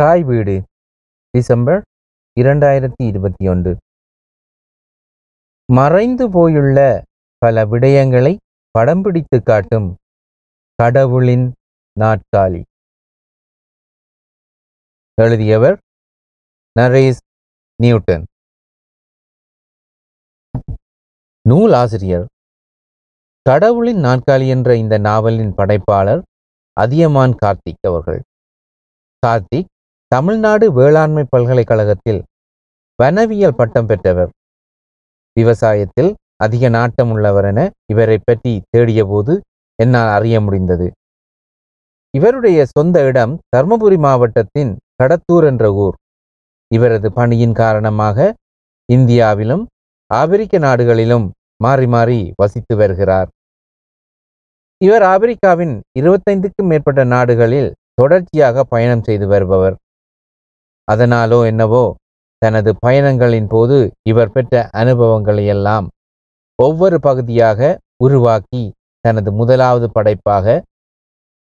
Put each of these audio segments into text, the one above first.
தாய் வீடு டிசம்பர் இரண்டாயிரத்தி இருபத்தி ஒன்று. மறைந்து போயுள்ள பல விடயங்களை படம் பிடித்து காட்டும் கடவுளின் நாட்காலி. எழுதியவர் நரேஸ் நியூட்டன். நூல் ஆசிரியர். கடவுளின் நாட்காலி என்ற இந்த நாவலின் படைப்பாளர் அதியமான் கார்த்திக் அவர்கள். கார்த்திக் தமிழ்நாடு வேளாண்மை பல்கலைக்கழகத்தில் வனவியல் பட்டம் பெற்றவர். விவசாயத்தில் அதிக நாட்டம் உள்ளவர் என இவரை பற்றி தேடியபோது என்னால் அறிய முடிந்தது. இவருடைய சொந்த இடம் தர்மபுரி மாவட்டத்தின் கடத்தூர் என்ற ஊர். இவரது பணியின் காரணமாக இந்தியாவிலும் ஆப்பிரிக்க நாடுகளிலும் மாறி மாறி வசித்து வருகிறார். இவர் ஆப்பிரிக்காவின் இருபத்தைந்துக்கும் மேற்பட்ட நாடுகளில் தொடர்ச்சியாக பயணம் செய்து வருபவர். அதனாலோ என்னவோ தனது பயணங்களின் போது இவர் பெற்ற அனுபவங்களை எல்லாம் ஒவ்வொரு பகுதியாக உருவாக்கி தனது முதலாவது படைப்பாக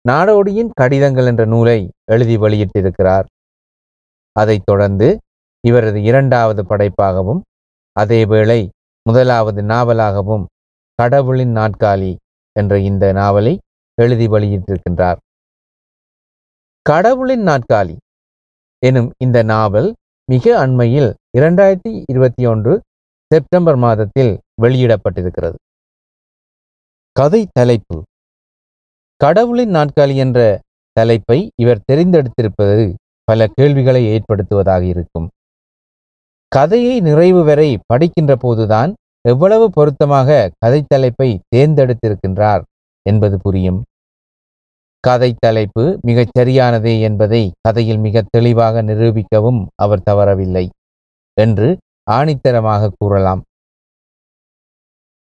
நாடோடியின் கடிதங்கள் என்ற நூலை எழுதி வெளியிட்டிருக்கிறார். அதைத் தொடர்ந்து இவரது இரண்டாவது படைப்பாகவும் அதேவேளை முதலாவது நாவலாகவும் கடவுளின் நாட்காலி என்ற இந்த நாவலை எழுதி வெளியிட்டிருக்கின்றார். கடவுளின் நாட்காலி. எனும் இந்த நாவல் மிக அண்மையில் இரண்டாயிரத்தி இருபத்தி ஒன்று செப்டம்பர் மாதத்தில் வெளியிடப்பட்டிருக்கிறது. கதை தலைப்பு. கடவுளின் நாட்காலி என்ற தலைப்பை இவர் தெரிந்தெடுத்திருப்பது பல கேள்விகளை ஏற்படுத்துவதாக இருக்கும். கதையை நிறைவு வரை படிக்கின்ற போதுதான் எவ்வளவு பொருத்தமாக கதை தலைப்பை தேர்ந்தெடுத்திருக்கின்றார் என்பது புரியும். கதை தலைப்பு மிகச் சரியானதே என்பதை கதையில் மிக தெளிவாக நிரூபிக்கவும் அவர் தவறவில்லை என்று ஆணித்தரமாக கூறலாம்.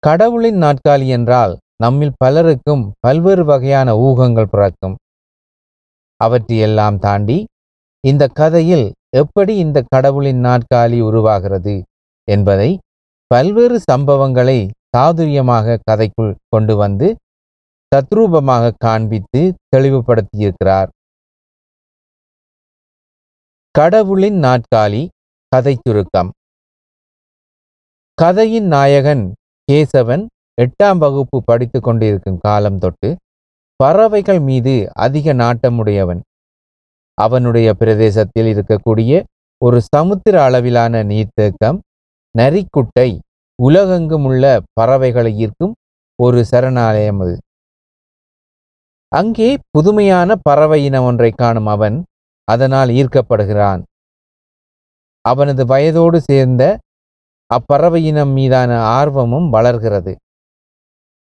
கடவுளின் நாட்காலி என்றால் நம்மில் பலருக்கும் பல்வேறு வகையான ஊகங்கள் பிறக்கும். அவற்றையெல்லாம் தாண்டி இந்த கதையில் எப்படி இந்த கடவுளின் நாட்காலி உருவாகிறது என்பதை பல்வேறு சம்பவங்களை சாதுரியமாக கதைக்குள் கொண்டு வந்து தத்ரூபமாக காண்பித்து தெளிவுபடுத்தியிருக்கிறார். கடவுளின் நாட்காலி கதை சுருக்கம். கதையின் நாயகன் கேசவன் எட்டாம் வகுப்பு படித்து கொண்டிருக்கும் காலம் தொட்டு பறவைகள் மீது அதிக நாட்டமுடையவன். அவனுடைய பிரதேசத்தில் இருக்கக்கூடிய ஒரு சமுத்திர அளவிலான நீர்த்தேக்கம் நரிக்குட்டை உலகெங்கும் உள்ள பறவைகளை ஈர்க்கும் ஒரு சரணாலயம் அது. அங்கே புதுமையான பறவை இனம் ஒன்றை காணும் அவன் அதனால் ஈர்க்கப்படுகிறான். அவனது வயதோடு சேர்ந்த அப்பறவை இனம் மீதான ஆர்வமும் வளர்கிறது.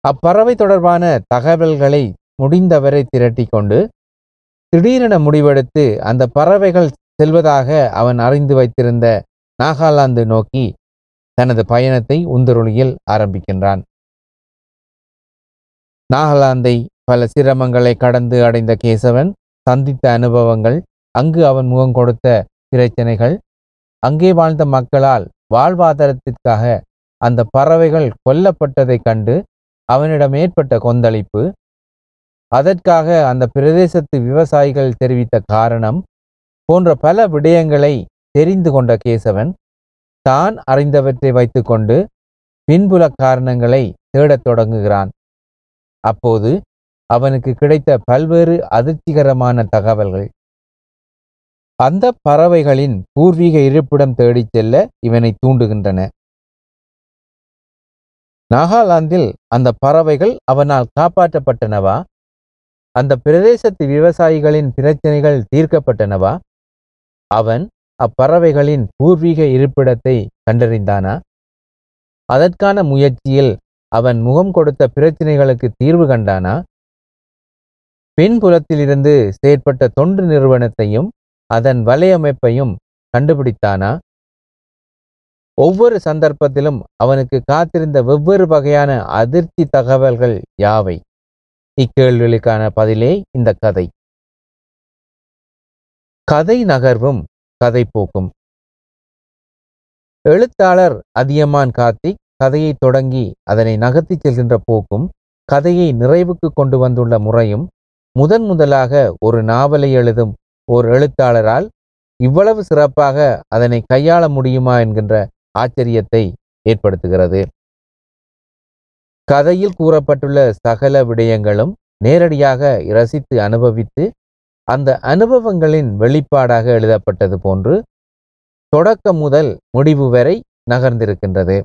அப்பறவை தொடர்பான தகவல்களை முடிந்தவரை திரட்டி கொண்டு திடீரென முடிவெடுத்து அந்த பறவைகள் செல்வதாக அவன் அறிந்து வைத்திருந்த நாகாலாந்து நோக்கி தனது பயணத்தை உந்தருளியில் ஆரம்பிக்கின்றான். நாகாலாந்தை பல சிரமங்களை கடந்து அடைந்த கேசவன் சந்தித்த அனுபவங்கள் அங்கு அவன் முகம் கொடுத்த பிரச்சனைகள் அங்கே வாழ்ந்த மக்களால் வாழ்வாதாரத்திற்காக அந்த பறவைகள் கொல்லப்பட்டதைக் கண்டு அவனிடம் ஏற்பட்ட கொந்தளிப்பு அதற்காக அந்த பிரதேசத்து விவசாயிகள் தெரிவித்த காரணம் போன்ற பல விடயங்களை தெரிந்து கொண்ட கேசவன் தான் அறிந்தவற்றை வைத்துக்கொண்டு பின்புல காரணங்களை தேடத் தொடங்குகிறான். அப்போது அவனுக்கு கிடைத்த பல்வேறு அதிர்ச்சிகரமான தகவல்கள். அந்த பறவைகளின் பூர்வீக இருப்பிடம் தேடிச் செல்ல இவனை தூண்டுகின்றன. நாகாலாந்தில் அந்த பறவைகள் அவனால் காப்பாற்றப்பட்டனவா? அந்த பிரதேசத்து விவசாயிகளின் பிரச்சனைகள் தீர்க்கப்பட்டனவா? அவன் அப்பறவைகளின் பூர்வீக இருப்பிடத்தை கண்டறிந்தானா? அதற்கான முயற்சியில் அவன் முகம் கொடுத்த பிரச்சனைகளுக்கு தீர்வு கண்டானா? பின்புலத்திலிருந்து செயற்பட்ட தொண்டு நிறுவனத்தையும் அதன் வலையமைப்பையும் கண்டுபிடித்தானா? ஒவ்வொரு சந்தர்ப்பத்திலும் அவனுக்கு காத்திருந்த வெவ்வேறு வகையான அதிர்ச்சி தகவல்கள் யாவை? இக்கேள்விகளுக்கான பதிலே இந்த கதை. கதை நகர்வும் கதை போக்கும். எழுத்தாளர் அதியமான் கார்த்திக் கதையை தொடங்கி அதனை நகர்த்தி செல்கின்ற போக்கும் கதையை நிறைவுக்கு கொண்டு வந்துள்ள முறையும் முதன் முதலாக ஒரு நாவலை எழுதும் ஓர் எழுத்தாளரால் இவ்வளவு சிறப்பாக அதனை கையாள முடியுமா என்கின்ற ஆச்சரியத்தை ஏற்படுத்துகிறது. கதையில் கூறப்பட்டுள்ள சகல விடயங்களும் நேரடியாக ரசித்து அனுபவித்து அந்த அனுபவங்களின் வெளிப்பாடாக எழுதப்பட்டது போன்று தொடக்கம் முதல் முடிவு வரை நகர்ந்திருக்கின்றது.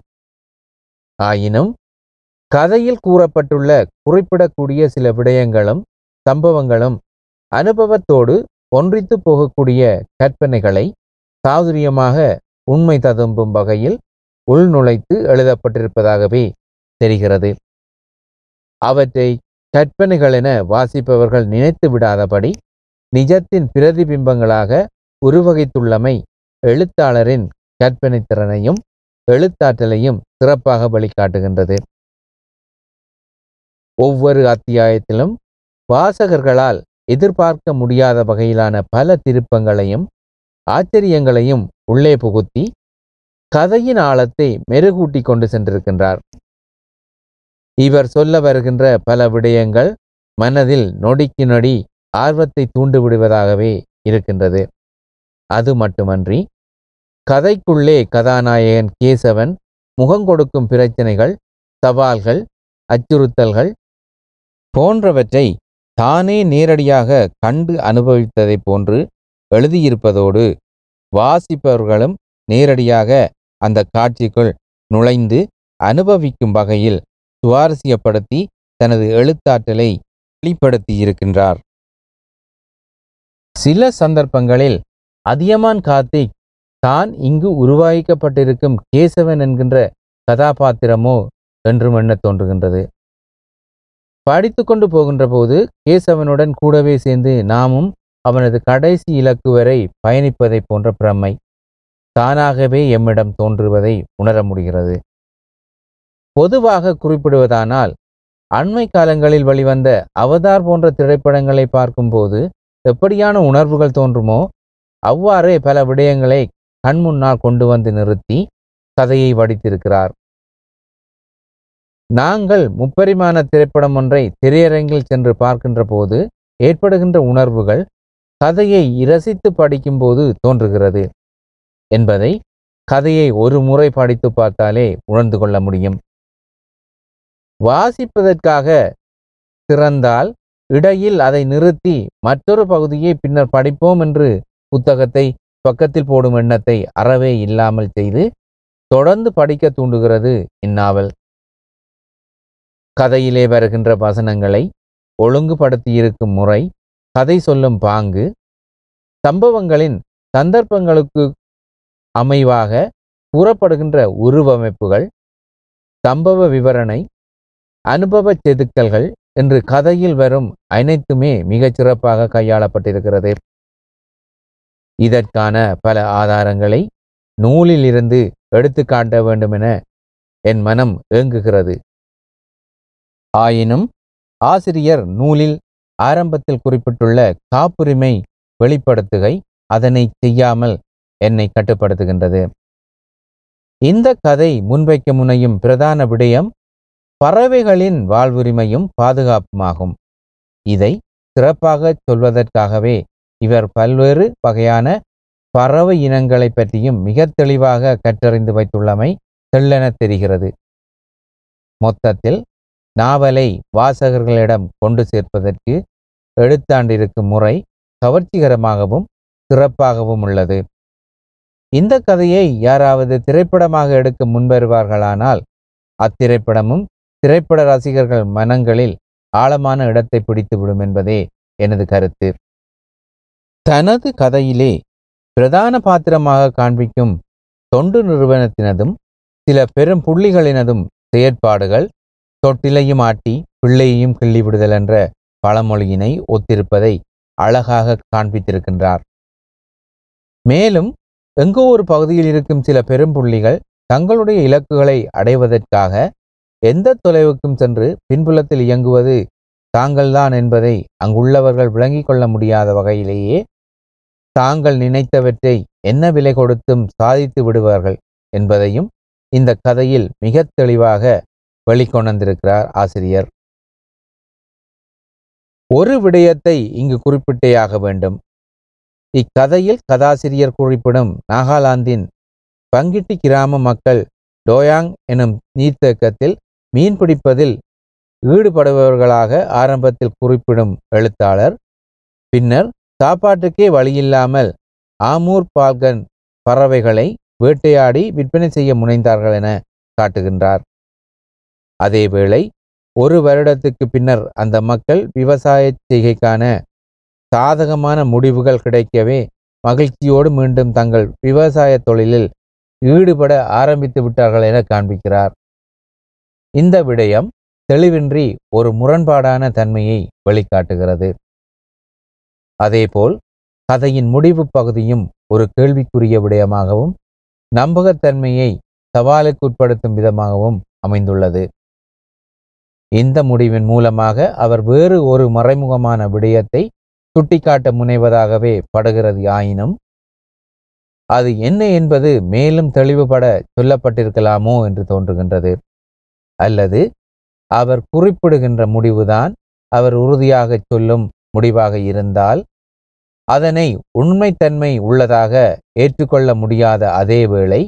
ஆயினும் கதையில் கூறப்பட்டுள்ள குறிப்பிடக்கூடிய சில விடயங்களும் சம்பவங்களும் அனுபவத்தோடு ஒன்றித்து போகக்கூடிய கற்பனைகளை சாதுரியமாக உண்மை ததும்பும் வகையில் உள்நுழைத்து எழுதப்பட்டிருப்பதாகவே தெரிகிறது. அவற்றை கற்பனைகள் என வாசிப்பவர்கள் நினைத்து விடாதபடி நிஜத்தின் பிரதிபிம்பங்களாக உருவகித்துள்ளமை எழுத்தாளரின் கற்பனை திறனையும் எழுத்தாற்றலையும் சிறப்பாக வழிகாட்டுகின்றது. ஒவ்வொரு அத்தியாயத்திலும் வாசகர்களால் எதிர்பார்க்க முடியாத வகையிலான பல திருப்பங்களையும் ஆச்சரியங்களையும் உள்ளே புகுத்தி கதையின் ஆழத்தை மெருகூட்டி கொண்டு சென்றிருக்கின்றார். இவர் சொல்ல வருகின்ற பல விடயங்கள் மனதில் நொடிக்கு நொடி ஆர்வத்தை தூண்டுவிடுவதாகவே இருக்கின்றது. அது மட்டுமன்றி கதைக்குள்ளே கதாநாயகன் கேசவன் முகங்கொடுக்கும் பிரச்சனைகள் சவால்கள் அச்சுறுத்தல்கள் போன்றவற்றை தானே நேரடியாக கண்டு அனுபவித்ததைப் போன்று எழுதியிருப்பதோடு வாசிப்பவர்களும் நேரடியாக அந்த காட்சிக்குள் நுழைந்து அனுபவிக்கும் வகையில் சுவாரஸ்யப்படுத்தி தனது எழுத்தாற்றலை வெளிப்படுத்தியிருக்கின்றார். சில சந்தர்ப்பங்களில் அதியமான் கார்த்திக் தான் இங்கு உருவாக்கப்பட்டிருக்கும் கேசவன் என்கின்ற கதாபாத்திரமோ என்றும் எண்ண தோன்றுகின்றது. படித்து கொண்டு போகின்ற போது கேசவனுடன் கூடவே சேர்ந்து நாமும் அவனது கடைசி இலக்கு வரை பயணிப்பதைப் போன்ற பிரமை தானாகவே எம்மிடம் தோன்றுவதை உணர முடிகிறது. பொதுவாக குறிப்பிடுவதானால் அண்மை காலங்களில் வெளிவந்த அவதார் போன்ற திரைப்படங்களை பார்க்கும்போது எப்படியான உணர்வுகள் தோன்றுமோ அவ்வாறே பல விடயங்களை கண்முன்னால் கொண்டு வந்து நிறுத்தி கதையை வடித்திருக்கிறார். நாங்கள் முப்பரிமாண திரைப்படம் ஒன்றை திரையரங்கில் சென்று பார்க்கின்ற போது ஏற்படுகின்ற உணர்வுகள் கதையை இரசித்து படிக்கும்போது தோன்றுகிறது என்பதை கதையை ஒரு முறை படித்து பார்த்தாலே உணர்ந்து கொள்ள முடியும். வாசிப்பதற்காக திறந்தால் இடையில் அதை நிறுத்தி மற்றொரு பகுதியை பின்னர் படிப்போம் என்று புத்தகத்தை பக்கத்தில் போடும் எண்ணத்தை அறவே இல்லாமல் செய்து தொடர்ந்து படிக்க தூண்டுகிறது இந்நாவல். கதையிலே வருகின்ற வசனங்களை ஒழுங்குபடுத்தியிருக்கும் முறை கதை சொல்லும் பாங்கு சம்பவங்களின் சந்தர்ப்பங்களுக்கு அமைவாக கூறப்படுகின்ற உருவமைப்புகள் சம்பவ விவரணை அனுபவ செதுக்கல்கள் என்று கதையில் வரும் அனைத்துமே மிகச் சிறப்பாக கையாளப்பட்டிருக்கிறது. இதற்கான பல ஆதாரங்களை நூலிலிருந்து எடுத்து காட்ட வேண்டுமென என் மனம் ஏங்குகிறது. ஆயினும் ஆசிரியர் நூலில் ஆரம்பத்தில் குறிப்பிட்டுள்ள காப்புரிமை வெளிப்படுத்துகை அதனை செய்யாமல் என்னை கட்டுப்படுத்துகின்றது. இந்த கதை முன்வைக்க முனையும் பிரதான விடயம் பறவைகளின் வாழ்வுரிமையும் பாதுகாப்புமாகும். இதை சிறப்பாக சொல்வதற்காகவே இவர் பல்வேறு வகையான பறவை இனங்களை பற்றியும் மிக தெளிவாக கற்றறிந்து வைத்துள்ளமை தெள்ளென தெரிகிறது. மொத்தத்தில் நாவலை வாசகர்களிடம் கொண்டு சேர்ப்பதற்கு எழுத்தாண்டிருக்கும் முறை கவர்ச்சிகரமாகவும் சிறப்பாகவும் உள்ளது. இந்த கதையை யாராவது திரைப்படமாக எடுக்க முன்வருவார்களானால் அத்திரைப்படமும் திரைப்பட ரசிகர்கள் மனங்களில் ஆழமான இடத்தை பிடித்துவிடும் என்பதே எனது கருத்து. தனது கதையிலே பிரதான பாத்திரமாக காண்பிக்கும் தொண்டு நிறுவனத்தினதும் சில பெரும் புள்ளிகளினதும் செயற்பாடுகள் தொட்டிலையும் ஆட்டி பிள்ளையையும் கிள்ளிவிடுதல் என்ற பழமொழியினை ஒத்திருப்பதை அழகாக காண்பித்திருக்கின்றார். மேலும் எங்கோ ஒரு பகுதியில் இருக்கும் சில பெரும் புள்ளிகள் தங்களுடைய இலக்குகளை அடைவதற்காக எந்த தொலைவுக்கும் சென்று பின்புலத்தில் இயங்குவது தாங்கள்தான் என்பதை அங்குள்ளவர்கள் விளங்கிக் கொள்ள முடியாத வகையிலேயே தாங்கள் நினைத்தவற்றை என்ன விலை கொடுத்தும் சாதித்து விடுவார்கள் என்பதையும் இந்த கதையில் மிக தெளிவாக வெளிக்கொணர்ந்திருக்கிறார் ஆசிரியர். ஒரு விடயத்தை இங்கு குறிப்பிட்டேயாக வேண்டும். இக்கதையில் கதாசிரியர் குறிப்பிடும் நாகாலாந்தின் பங்கிட்டி கிராம மக்கள் டோயாங் எனும் நீர்த்தேக்கத்தில் மீன் பிடிப்பதில் ஈடுபடுபவர்களாக ஆரம்பத்தில் குறிப்பிடும் எழுத்தாளர். பின்னர் சாப்பாட்டுக்கே வழியில்லாமல் ஆமூர் பால்கன் பறவைகளை வேட்டையாடி விற்பனை செய்ய முனைந்தார்கள் என காட்டுகின்றார். அதேவேளை ஒரு வருடத்துக்கு பின்னர் அந்த மக்கள் விவசாய செய்கைக்கான சாதகமான முடிவுகள் கிடைக்கவே மகிழ்ச்சியோடு மீண்டும் தங்கள் விவசாய தொழிலில் ஈடுபட ஆரம்பித்து விட்டார்கள் என காண்பிக்கிறார். இந்த விடயம் தெளிவின்றி ஒரு முரண்பாடான தன்மையை வெளிக்காட்டுகிறது. அதேபோல் கதையின் முடிவு பகுதியும் ஒரு கேள்விக்குரிய விடயமாகவும் நம்பகத்தன்மையை சவாலுக்குட்படுத்தும் விதமாகவும் அமைந்துள்ளது. இந்த முடிவின் மூலமாக அவர் வேறு ஒரு மறைமுகமான விடயத்தை சுட்டிக்காட்ட முனைவதாகவே படுகிறது ஆயினும் அது என்ன என்பது மேலும் தெளிவுபட சொல்லப்பட்டிருக்கலாமோ என்று தோன்றுகின்றது. அல்லது அவர் குறிப்பிடுகின்ற முடிவுதான் அவர் உறுதியாக சொல்லும் முடிவாக இருந்தால் அதனை உண்மைத்தன்மை உள்ளதாக ஏற்றுக்கொள்ள முடியாத அதே வேளை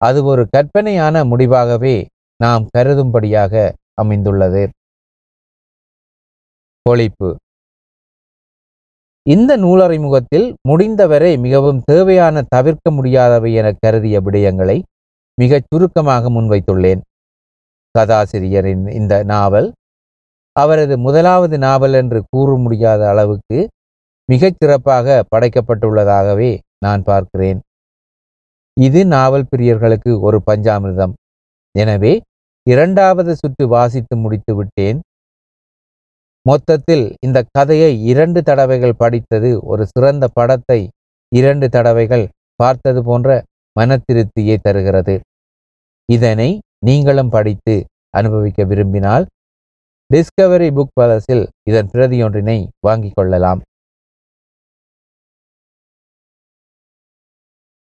அது ஒரு கற்பனையான முடிவாகவே நாம் கருதும்படியாக அமைந்துள்ளது. பொழிப்பு இந்த நூலறிமுகத்தில் முடிந்தவரை மிகவும் தேவையான தவிர்க்க முடியாதவை என கருதிய விடயங்களை மிகச் சுருக்கமாக முன்வைத்துள்ளேன். கதாசிரியரின் இந்த நாவல் அவரது முதலாவது நாவல் என்று கூற முடியாத அளவுக்கு மிகச் சிறப்பாக படைக்கப்பட்டுள்ளதாகவே நான் பார்க்கிறேன். இது நாவல் பிரியர்களுக்கு ஒரு பஞ்சாமிர்தம். எனவே இரண்டாவது சுற்று வாசித்து முடித்து விட்டேன். மொத்தத்தில் இந்த கதையை இரண்டு தடவைகள் படித்தது ஒரு சிறந்த படத்தை இரண்டு தடவைகள் பார்த்தது போன்ற மனத்திருப்தியை தருகிறது. இதனை நீங்களும் படித்து அனுபவிக்க விரும்பினால் டிஸ்கவரி புக் பலஸில் இதன் பிரதியொன்றினை வாங்கிக் கொள்ளலாம்.